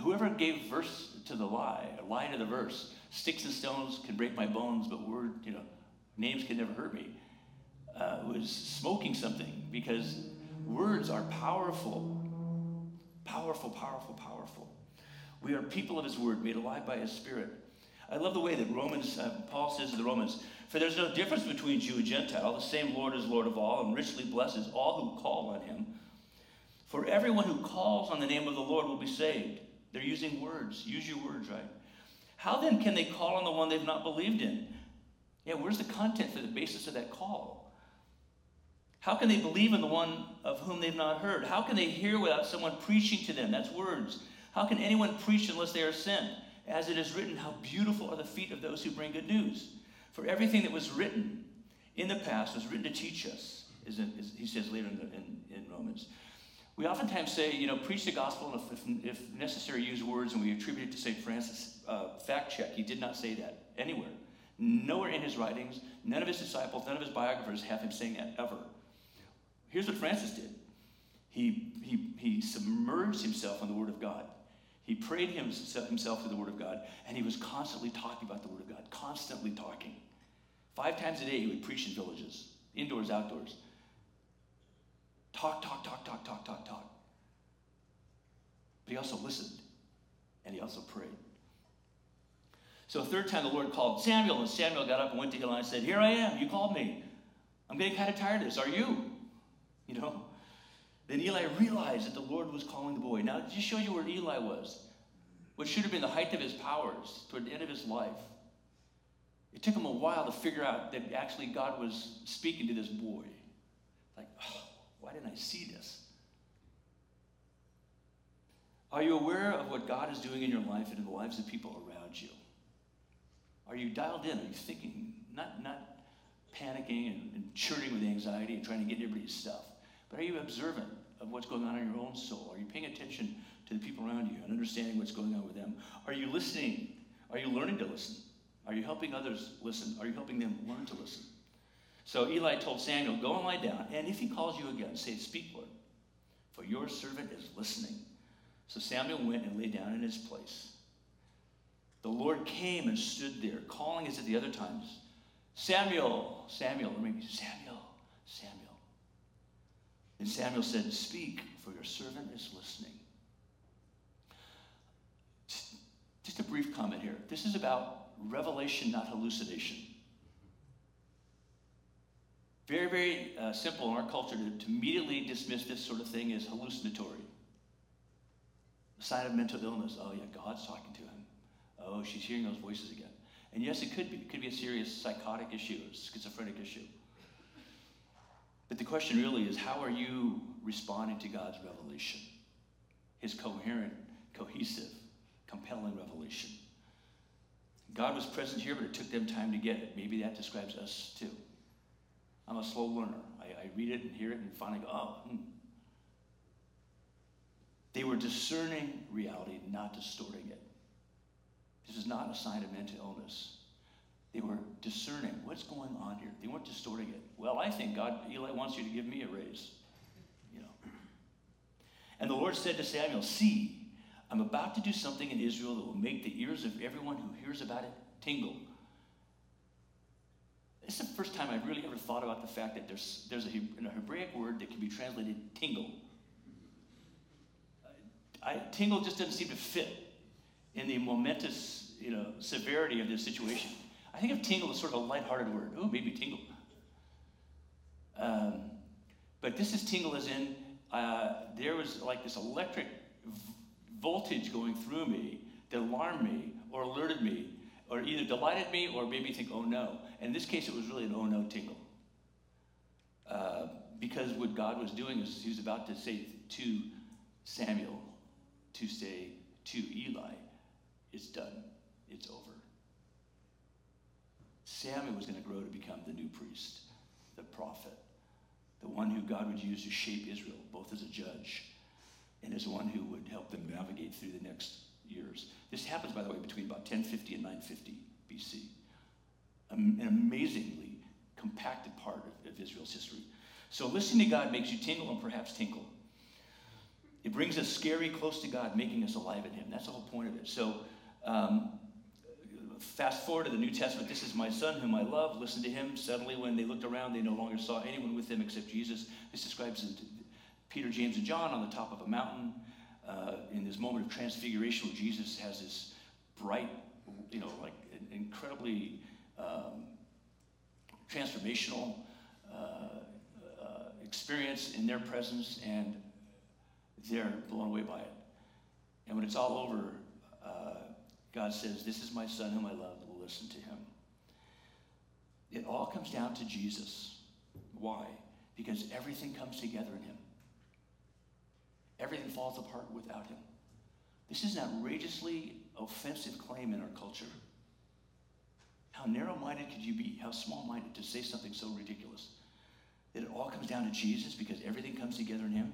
Whoever gave verse to the lie, a lie to the verse, sticks and stones can break my bones, but word, you know, names can never hurt me, uh, was smoking something because words are powerful. Powerful, powerful, powerful. We are people of his word, made alive by his spirit. I love the way that Romans, uh, Paul says to the Romans, for there's no difference between Jew and Gentile. The same Lord is Lord of all and richly blesses all who call on him. For everyone who calls on the name of the Lord will be saved. They're using words. Use your words, right? How then can they call on the one they've not believed in? Yeah, where's the content for the basis of that call? How can they believe in the one of whom they've not heard? How can they hear without someone preaching to them? That's words. How can anyone preach unless they are sent? As it is written, how beautiful are the feet of those who bring good news. For everything that was written in the past was written to teach us, is, in, is he says later in, the, in, in, Romans. We oftentimes say, you know, preach the gospel, and if, if necessary, use words, and we attribute it to St. Francis. Uh, fact check, he did not say that anywhere. Nowhere in his writings, none of his disciples, none of his biographers have him saying that ever. Here's what Francis did he, he, he submerged himself in the Word of God. He prayed himself to the Word of God, and he was constantly talking about the Word of God, constantly talking. Five times a day, he would preach in villages, indoors, outdoors. Talk, talk, talk, talk, talk, talk, talk. But he also listened, and he also prayed. So, a third time, the Lord called Samuel, and Samuel got up and went to Eli and said, Here I am, you called me. I'm getting kind of tired of this. Are you? You know? Then Eli realized that the Lord was calling the boy. Now, just shows you where Eli was. What should have been the height of his powers toward the end of his life. It took him a while to figure out that actually God was speaking to this boy. Like, oh, why didn't I see this? Are you aware of what God is doing in your life and in the lives of people around you? Are you dialed in? Are you thinking, not, not panicking and, and churning with anxiety and trying to get everybody's stuff? But are you observant of what's going on in your own soul? Are you paying attention to the people around you and understanding what's going on with them? Are you listening? Are you learning to listen? Are you helping others listen? Are you helping them learn to listen? So Eli told Samuel, Go and lie down, and if he calls you again, say, Speak, Lord, for your servant is listening. So Samuel went and lay down in his place. The Lord came and stood there, calling as at the other times, Samuel, Samuel, or maybe Samuel, Samuel. And Samuel said, Speak, for your servant is listening. Just a brief comment here. This is about revelation, not hallucination. Very, very uh, simple in our culture to, to immediately dismiss this sort of thing as hallucinatory. A sign of mental illness. Oh, yeah, God's talking to him. Oh, she's hearing those voices again. And yes, it could be. It could be a serious psychotic issue, a schizophrenic issue. But the question really is how are you responding to God's revelation? His coherent, cohesive, compelling revelation. God was present here, but it took them time to get it. Maybe that describes us too. I'm a slow learner. I, I read it and hear it and finally go, oh, hmm. They were discerning reality, not distorting it. This is not a sign of mental illness. They were discerning what's going on here. They weren't distorting it. Well, I think God, Eli wants you to give me a raise. You know. And the Lord said to Samuel, See, I'm about to do something in Israel that will make the ears of everyone who hears about it tingle. This is the first time I've really ever thought about the fact that there's, there's a, a Hebraic word that can be translated tingle. I, tingle just doesn't seem to fit in the momentous, you know, severity of this situation. I think of tingle as sort of a lighthearted word. Oh, maybe tingle. Um, but this is tingle as in uh, there was like this electric v- voltage going through me that alarmed me or alerted me or either delighted me or made me think, oh no. And in this case, it was really an oh no tingle. Uh, because what God was doing is he was about to say to Samuel, to say to Eli, it's done, it's over. Samuel was going to grow to become the new priest, the prophet, the one who God would use to shape Israel, both as a judge and as one who would help them navigate through the next years. This happens, by the way, between about 1050 and 950 BC. An amazingly compacted part of, of Israel's history. So listening to God makes you tingle and perhaps tinkle. It brings us scary close to God, making us alive in Him. That's the whole point of it. So, um, fast forward to the New Testament. This is my son whom I love. Listen to him. Suddenly, when they looked around, they no longer saw anyone with them except Jesus. This describes Peter, James, and John on the top of a mountain uh, in this moment of transfiguration where Jesus has this bright, you know, like incredibly um, transformational uh, uh, experience in their presence, and they're blown away by it. And when it's all over, uh, God says, This is my son whom I love, will listen to him. It all comes down to Jesus. Why? Because everything comes together in him. Everything falls apart without him. This is an outrageously offensive claim in our culture. How narrow minded could you be? How small minded to say something so ridiculous? That it all comes down to Jesus because everything comes together in him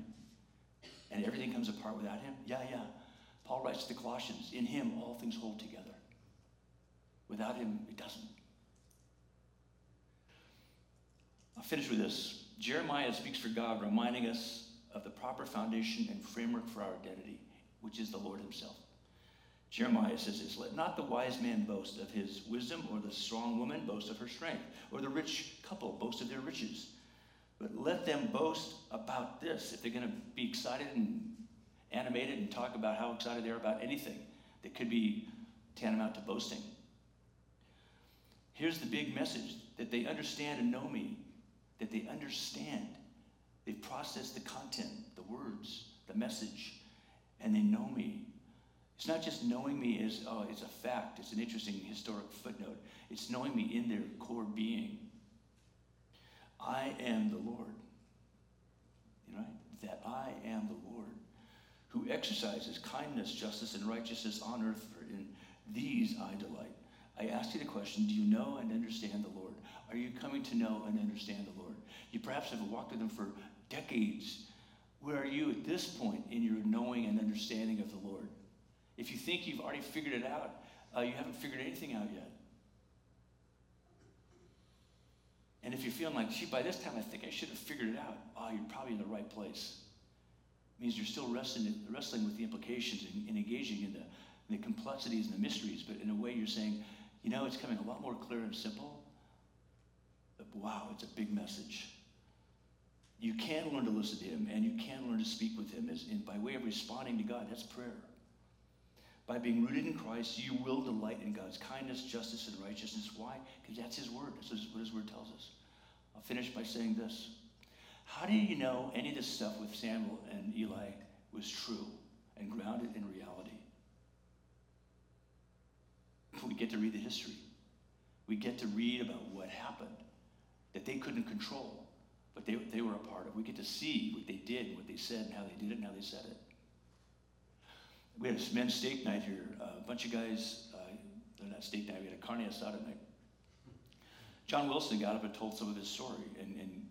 and everything comes apart without him? Yeah, yeah. Paul writes to the Colossians in him all things hold together. Without him, it doesn't. I'll finish with this. Jeremiah speaks for God, reminding us of the proper foundation and framework for our identity, which is the Lord Himself. Jeremiah says this Let not the wise man boast of his wisdom, or the strong woman boast of her strength, or the rich couple boast of their riches. But let them boast about this. If they're going to be excited and animated and talk about how excited they are about anything that could be tantamount to boasting. Here's the big message that they understand and know me, that they understand They've processed the content, the words, the message, and they know me. It's not just knowing me as, oh, it's a fact, it's an interesting historic footnote. It's knowing me in their core being. I am the Lord. You know, that I am the Lord who exercises kindness, justice, and righteousness on earth. For in these I delight. I ask you the question Do you know and understand the Lord? Are you coming to know and understand the Lord? You perhaps have walked with Him for decades. Where are you at this point in your knowing and understanding of the Lord? If you think you've already figured it out, uh, you haven't figured anything out yet. And if you're feeling like, gee, by this time I think I should have figured it out, oh, you're probably in the right place. Means you're still wrestling, wrestling with the implications and, and engaging in the, in the complexities and the mysteries, but in a way you're saying, you know, it's coming a lot more clear and simple. But wow, it's a big message. You can learn to listen to him and you can learn to speak with him as in, by way of responding to God. That's prayer. By being rooted in Christ, you will delight in God's kindness, justice, and righteousness. Why? Because that's his word. That's what his word tells us. I'll finish by saying this. How do you know any of this stuff with Samuel and Eli was true and grounded in reality? We get to read the history. We get to read about what happened that they couldn't control but they, they were a part of. We get to see what they did, and what they said, and how they did it, and how they said it. We had a men's steak night here. Uh, a bunch of guys, uh, not steak night, we had a carne asada night. John Wilson got up and told some of his story and, and,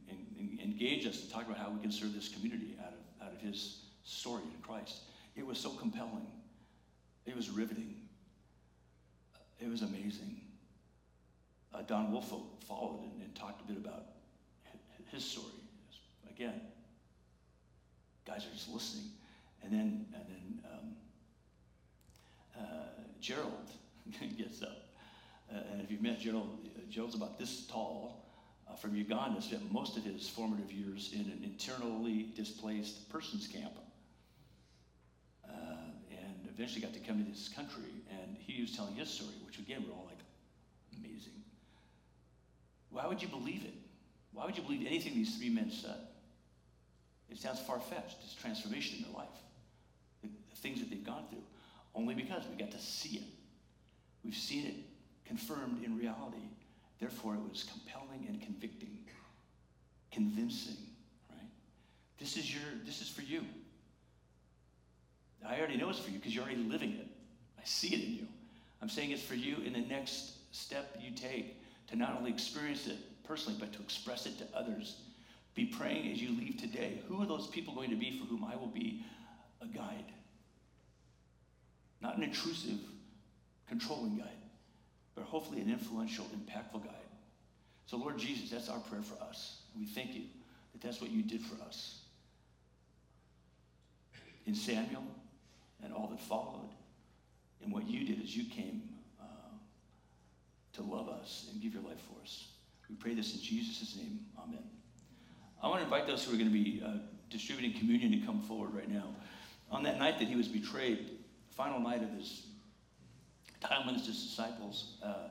and, and us to talk about how we can serve this community out of, out of his story in Christ. It was so compelling. It was riveting. It was amazing. Uh, Don Wolfo followed and, and talked a bit about his story. Again, guys are just listening. And then, and then um, uh, Gerald gets up. Uh, and if you've met Gerald, uh, Gerald's about this tall. Uh, from Uganda, spent most of his formative years in an internally displaced persons camp. Uh, and eventually got to come to this country, and he was telling his story, which again, we're all like, amazing. Why would you believe it? Why would you believe anything these three men said? It sounds far fetched, this transformation in their life, the, the things that they've gone through, only because we got to see it. We've seen it confirmed in reality. Therefore, it was compelling and convicting, convincing, right? This is your, this is for you. I already know it's for you because you're already living it. I see it in you. I'm saying it's for you in the next step you take to not only experience it personally, but to express it to others. Be praying as you leave today. Who are those people going to be for whom I will be a guide? Not an intrusive, controlling guide, but hopefully an influential, impactful guide. So, Lord Jesus, that's our prayer for us. We thank you that that's what you did for us. In Samuel and all that followed, and what you did is you came uh, to love us and give your life for us. We pray this in Jesus' name. Amen. I want to invite those who are going to be uh, distributing communion to come forward right now. On that night that he was betrayed, final night of his time with his disciples, uh,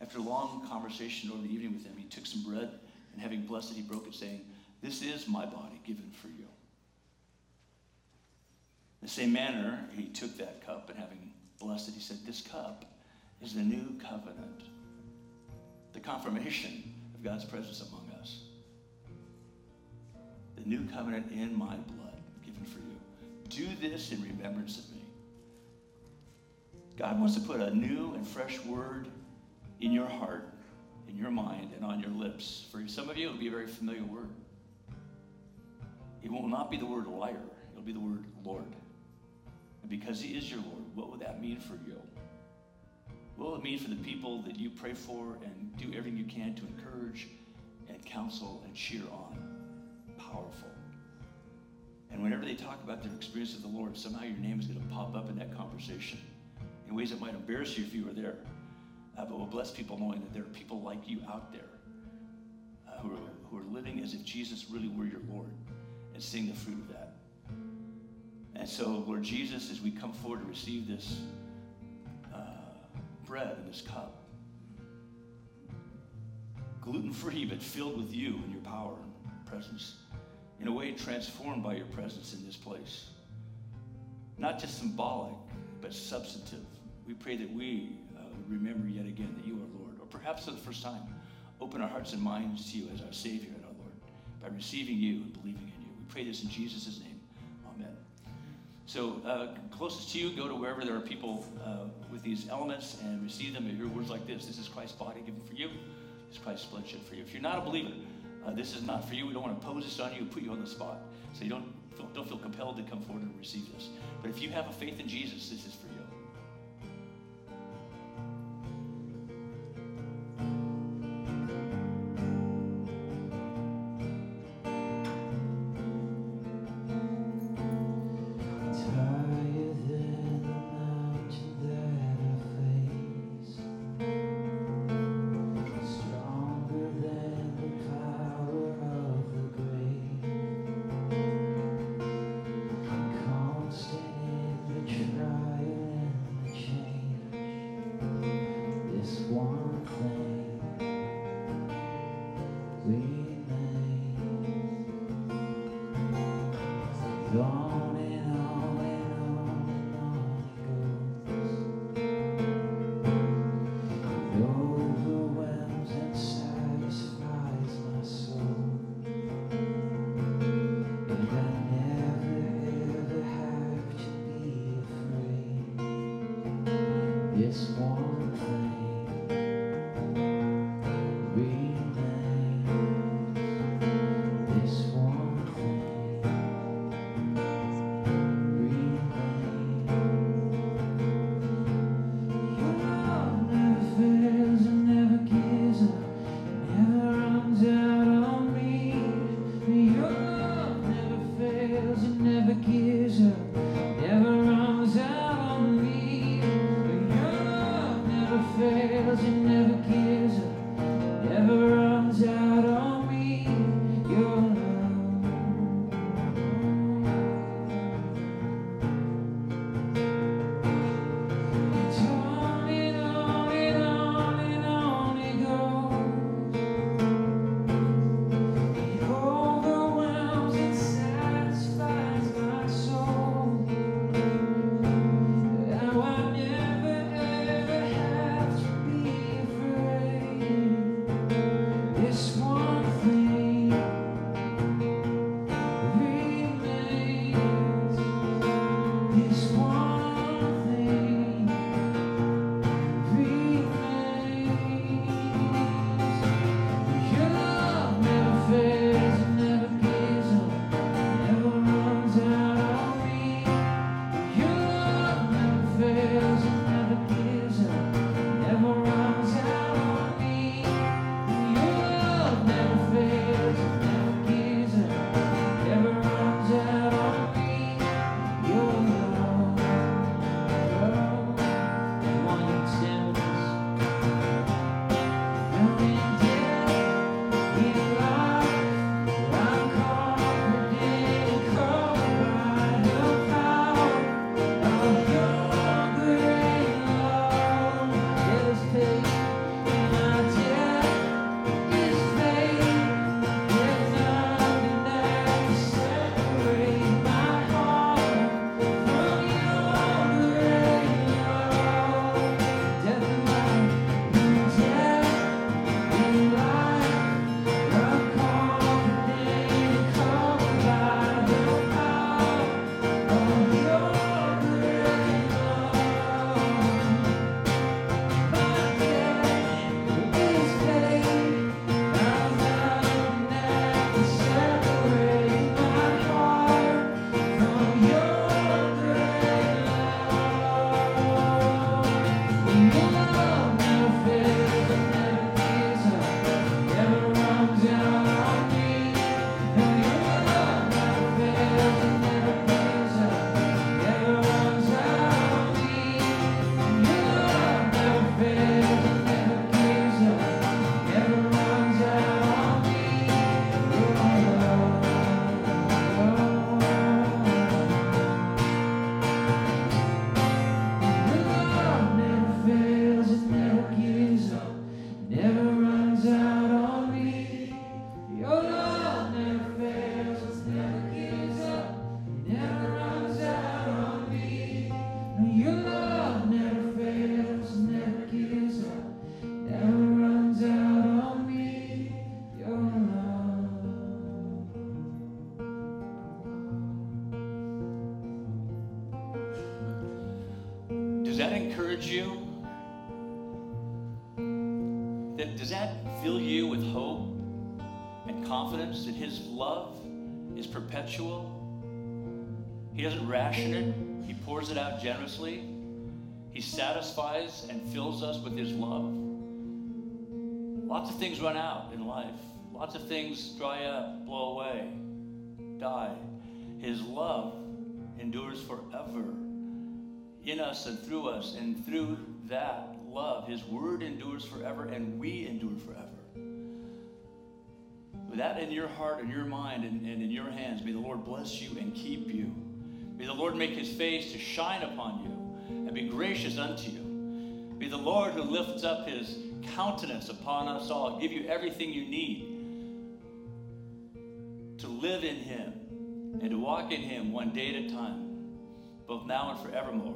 after a long conversation over the evening with them, he took some bread and having blessed it, he broke it, saying, This is my body given for you. In the same manner, he took that cup and having blessed it, he said, This cup is the new covenant, the confirmation of God's presence among us. The new covenant in my blood given for you. Do this in remembrance of me. God wants to put a new and fresh word in your heart, in your mind, and on your lips. For some of you, it'll be a very familiar word. It will not be the word liar, it'll be the word Lord. And because He is your Lord, what would that mean for you? What will it mean for the people that you pray for and do everything you can to encourage and counsel and cheer on? Powerful. And whenever they talk about their experience of the Lord, somehow your name is going to pop up in that conversation in ways that might embarrass you if you were there. Uh, but will bless people knowing that there are people like you out there uh, who, are, who are living as if Jesus really were your Lord and seeing the fruit of that. And so, Lord Jesus, as we come forward to receive this uh, bread and this cup, gluten free but filled with you and your power and presence, in a way transformed by your presence in this place. Not just symbolic, but substantive. We pray that we uh, remember yet again that you are Lord, or perhaps for the first time, open our hearts and minds to you as our Savior and our Lord by receiving you and believing in you. We pray this in Jesus' name. Amen. So, uh, closest to you, go to wherever there are people uh, with these elements and receive them and hear words like this. This is Christ's body given for you. This is Christ's blood shed for you. If you're not a believer, uh, this is not for you. We don't want to impose this on you put you on the spot. So you don't feel, don't feel compelled to come forward and receive this. But if you have a faith in Jesus, this is for encourage you? That, does that fill you with hope and confidence that His love is perpetual? He doesn't ration it, He pours it out generously. He satisfies and fills us with His love. Lots of things run out in life, lots of things dry up, blow away, die. His love endures forever in us and through us, and through that love, His word endures forever, and we endure forever. With that in your heart and your mind and, and in your hands, may the Lord bless you and keep you. May the Lord make His face to shine upon you and be gracious unto you. May the Lord who lifts up His countenance upon us all give you everything you need to live in Him and to walk in Him one day at a time, both now and forevermore.